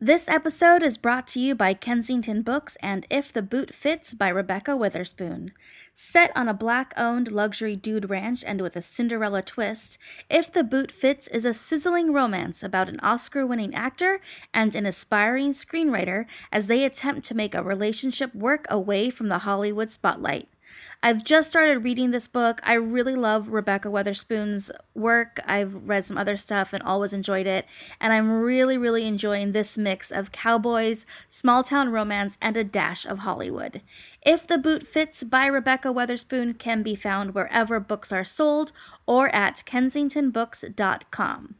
This episode is brought to you by Kensington Books and If the Boot Fits by Rebekah Weatherspoon. Set on a black owned luxury dude ranch and with a Cinderella twist, If the Boot Fits is a sizzling romance about an Oscar winning actor and an aspiring screenwriter as they attempt to make a relationship work away from the Hollywood spotlight. I've just started reading this book. I really love Rebekah Weatherspoon's work. I've read some other stuff and always enjoyed it. And I'm really, really enjoying this mix of cowboys, small town romance, and a dash of Hollywood. If the Boot Fits by Rebekah Weatherspoon can be found wherever books are sold or at kensingtonbooks.com.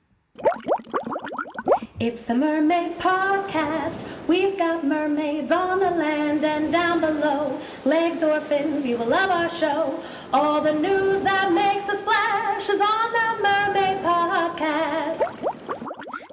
It's the Mermaid Podcast. We've got mermaids on the land and down below. Legs or fins, you will love our show. All the news that makes a splash is on the Mermaid Podcast.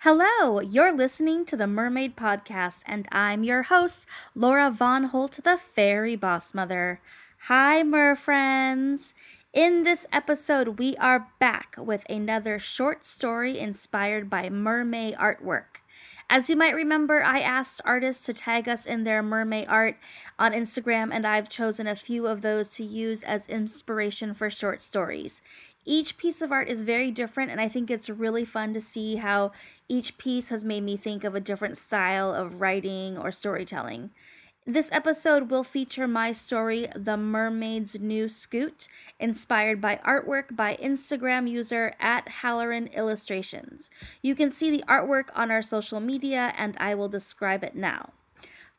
Hello, you're listening to the Mermaid Podcast, and I'm your host, Laura Von Holt, the Fairy Boss Mother. Hi, Mer friends. In this episode, we are back with another short story inspired by mermaid artwork. As you might remember, I asked artists to tag us in their mermaid art on Instagram, and I've chosen a few of those to use as inspiration for short stories. Each piece of art is very different, and I think it's really fun to see how each piece has made me think of a different style of writing or storytelling. This episode will feature my story, The Mermaid's New Scoot, inspired by artwork by Instagram user at Halloran Illustrations. You can see the artwork on our social media, and I will describe it now.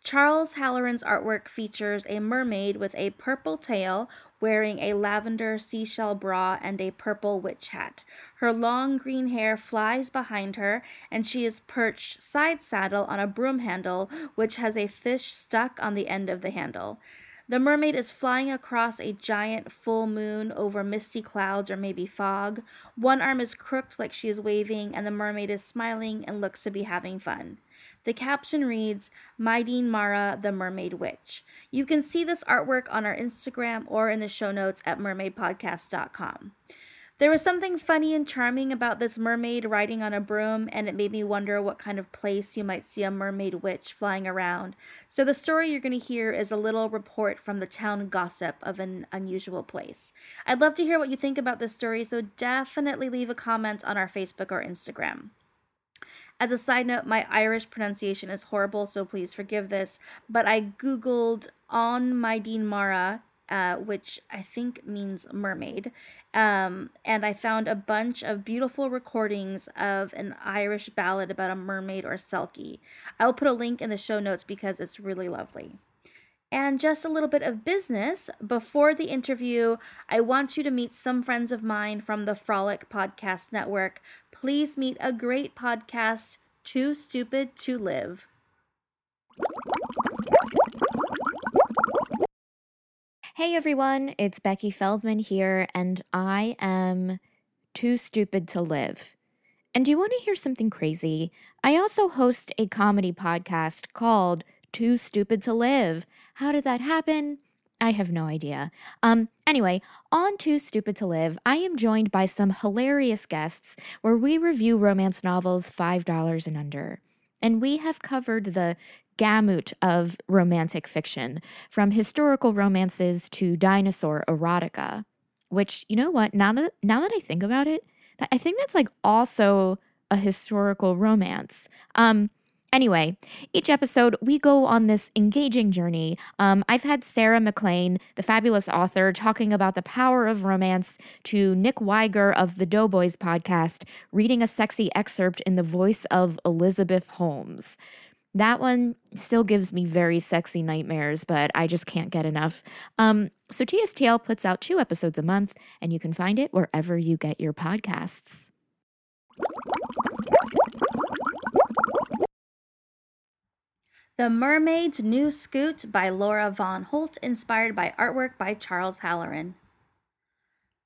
Charles Halloran's artwork features a mermaid with a purple tail wearing a lavender seashell bra and a purple witch hat. Her long green hair flies behind her, and she is perched side saddle on a broom handle, which has a fish stuck on the end of the handle. The mermaid is flying across a giant full moon over misty clouds or maybe fog. One arm is crooked like she is waving, and the mermaid is smiling and looks to be having fun. The caption reads, Maighdean Mhara, the Mermaid Witch. You can see this artwork on our Instagram or in the show notes at mermaidpodcast.com. There was something funny and charming about this mermaid riding on a broom, and it made me wonder what kind of place you might see a mermaid witch flying around. So, the story you're going to hear is a little report from the town gossip of an unusual place. I'd love to hear what you think about this story, so definitely leave a comment on our Facebook or Instagram. As a side note, my Irish pronunciation is horrible, so please forgive this. But I Googled on Maighdean Mhara, uh, which I think means mermaid, um, and I found a bunch of beautiful recordings of an Irish ballad about a mermaid or selkie. I'll put a link in the show notes because it's really lovely. And just a little bit of business. Before the interview, I want you to meet some friends of mine from the Frolic Podcast Network. Please meet a great podcast, Too Stupid to Live. Hey everyone, it's Becky Feldman here, and I am Too Stupid to Live. And do you want to hear something crazy? I also host a comedy podcast called Too Stupid to Live. How did that happen? I have no idea. Um, anyway, on Too Stupid to Live, I am joined by some hilarious guests where we review romance novels $5 and under. And we have covered the gamut of romantic fiction, from historical romances to dinosaur erotica. Which, you know what, now that now that I think about it, I think that's like also a historical romance. Um, Anyway, each episode, we go on this engaging journey. Um, I've had Sarah MacLean, the fabulous author, talking about the power of romance, to Nick Wiger of the Doughboys podcast, reading a sexy excerpt in the voice of Elizabeth Holmes. That one still gives me very sexy nightmares, but I just can't get enough. Um, so TSTL puts out two episodes a month, and you can find it wherever you get your podcasts. The Mermaid's New Scoot by Laura Von Holt, inspired by artwork by Charles Halloran.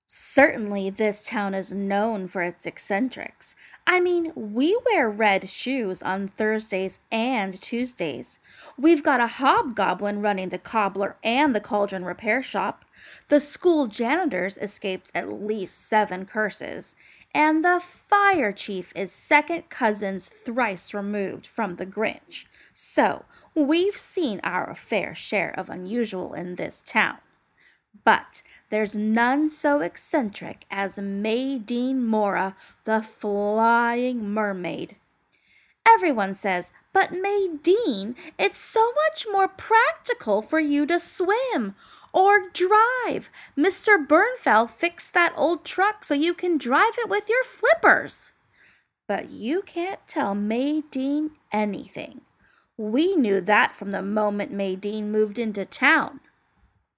Certainly, this town is known for its eccentrics. I mean, we wear red shoes on Thursdays and Tuesdays. We've got a hobgoblin running the cobbler and the cauldron repair shop. The school janitors escaped at least seven curses. and the fire chief is second cousins thrice removed from the Grinch. So, we've seen our fair share of unusual in this town. But there's none so eccentric as Maydeen Mora, the flying mermaid. Everyone says, but Maydeen, it's so much more practical for you to swim or drive. Mr. Burnfell fixed that old truck so you can drive it with your flippers. But you can't tell Maydeen anything. We knew that from the moment Maydeen moved into town.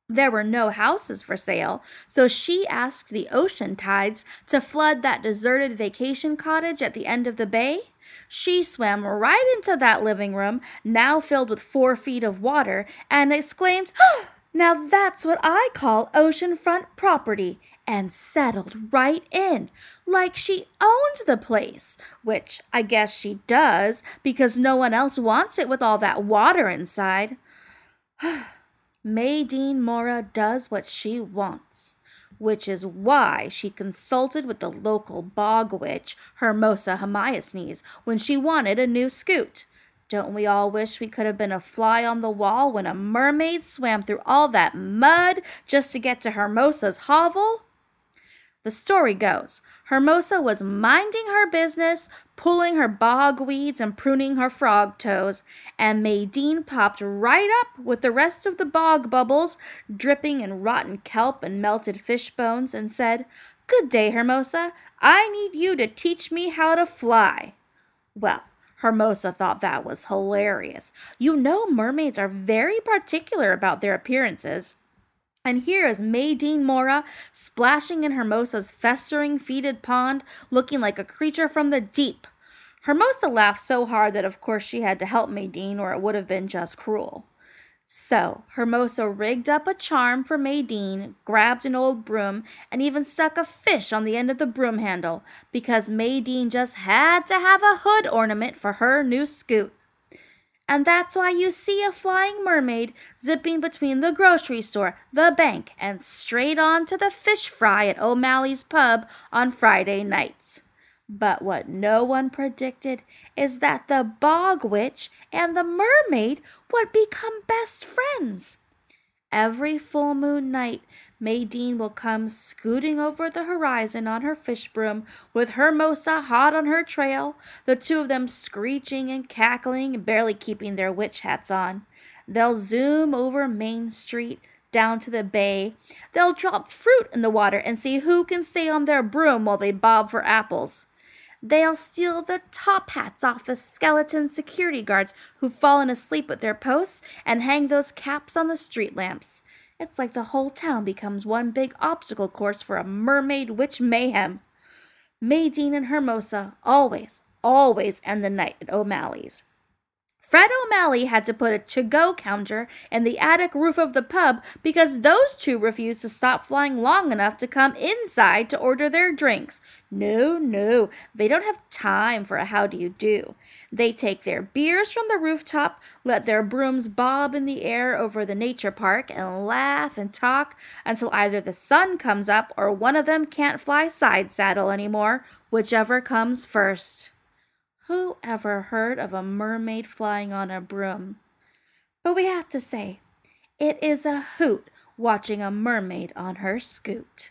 There were no houses for sale, so she asked the ocean tides to flood that deserted vacation cottage at the end of the bay. She swam right into that living room, now filled with four feet of water, and exclaimed, oh, Now that's what I call oceanfront property, and settled right in, like she owned the place, which I guess she does because no one else wants it with all that water inside. Maydeen Mora does what she wants, which is why she consulted with the local bog witch, Hermosa Hermiasnes, when she wanted a new scoot. Don't we all wish we could have been a fly on the wall when a mermaid swam through all that mud just to get to Hermosa's hovel? The story goes Hermosa was minding her business, pulling her bog weeds and pruning her frog toes, and Maydeen popped right up with the rest of the bog bubbles, dripping in rotten kelp and melted fish bones, and said, Good day, Hermosa. I need you to teach me how to fly. Well, Hermosa thought that was hilarious. You know, mermaids are very particular about their appearances. And here is Maydeen Mora splashing in Hermosa's festering fetid pond, looking like a creature from the deep. Hermosa laughed so hard that of course she had to help Maydeen, or it would have been just cruel. So Hermosa rigged up a charm for Maydeen, grabbed an old broom, and even stuck a fish on the end of the broom handle, because Maydeen just had to have a hood ornament for her new scoot. And that's why you see a flying mermaid zipping between the grocery store, the bank, and straight on to the fish fry at O'Malley's pub on Friday nights. But what no one predicted is that the bog witch and the mermaid would become best friends. Every full moon night, Maydeen will come scooting over the horizon on her fish broom with Hermosa hot on her trail, the two of them screeching and cackling barely keeping their witch hats on. They'll zoom over Main Street down to the bay. They'll drop fruit in the water and see who can stay on their broom while they bob for apples. They'll steal the top hats off the skeleton security guards who've fallen asleep at their posts and hang those caps on the street lamps. It's like the whole town becomes one big obstacle course for a mermaid witch mayhem. Maydeen and Hermosa always, always end the night at O'Malley's. Fred O'Malley had to put a to go counter in the attic roof of the pub because those two refused to stop flying long enough to come inside to order their drinks. No, no, they don't have time for a how do you do. They take their beers from the rooftop, let their brooms bob in the air over the nature park, and laugh and talk until either the sun comes up or one of them can't fly side saddle anymore, whichever comes first. Who ever heard of a mermaid flying on a broom? But we have to say, it is a hoot watching a mermaid on her scoot.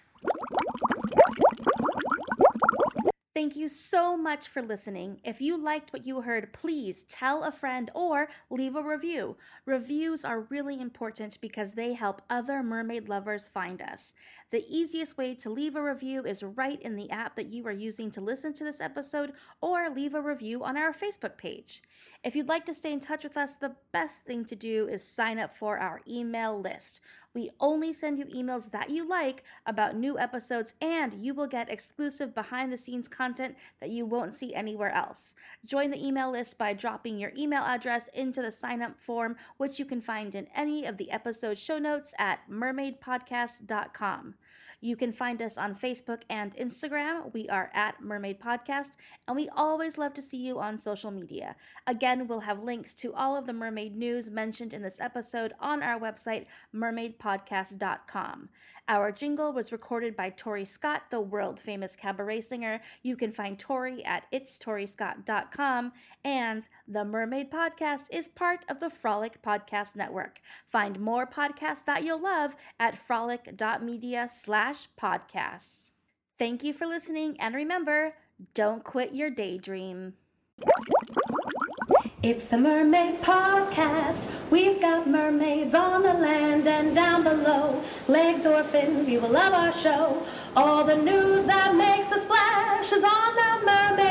Thank you so much for listening. If you liked what you heard, please tell a friend or leave a review. Reviews are really important because they help other mermaid lovers find us. The easiest way to leave a review is right in the app that you are using to listen to this episode or leave a review on our Facebook page. If you'd like to stay in touch with us, the best thing to do is sign up for our email list. We only send you emails that you like about new episodes, and you will get exclusive behind the scenes content that you won't see anywhere else. Join the email list by dropping your email address into the sign up form, which you can find in any of the episode show notes at mermaidpodcast.com. You can find us on Facebook and Instagram. We are at Mermaid Podcast, and we always love to see you on social media. Again, we'll have links to all of the mermaid news mentioned in this episode on our website, mermaidpodcast.com. Our jingle was recorded by Tori Scott, the world famous cabaret singer. You can find Tori at itstoryscott.com, and the Mermaid Podcast is part of the Frolic Podcast Network. Find more podcasts that you'll love at frolic.media slash podcasts. Thank you for listening, and remember, don't quit your daydream. It's the Mermaid Podcast. We've got mermaids on the land and down below. Legs or fins, you will love our show. All the news that makes a splash is on the Mermaid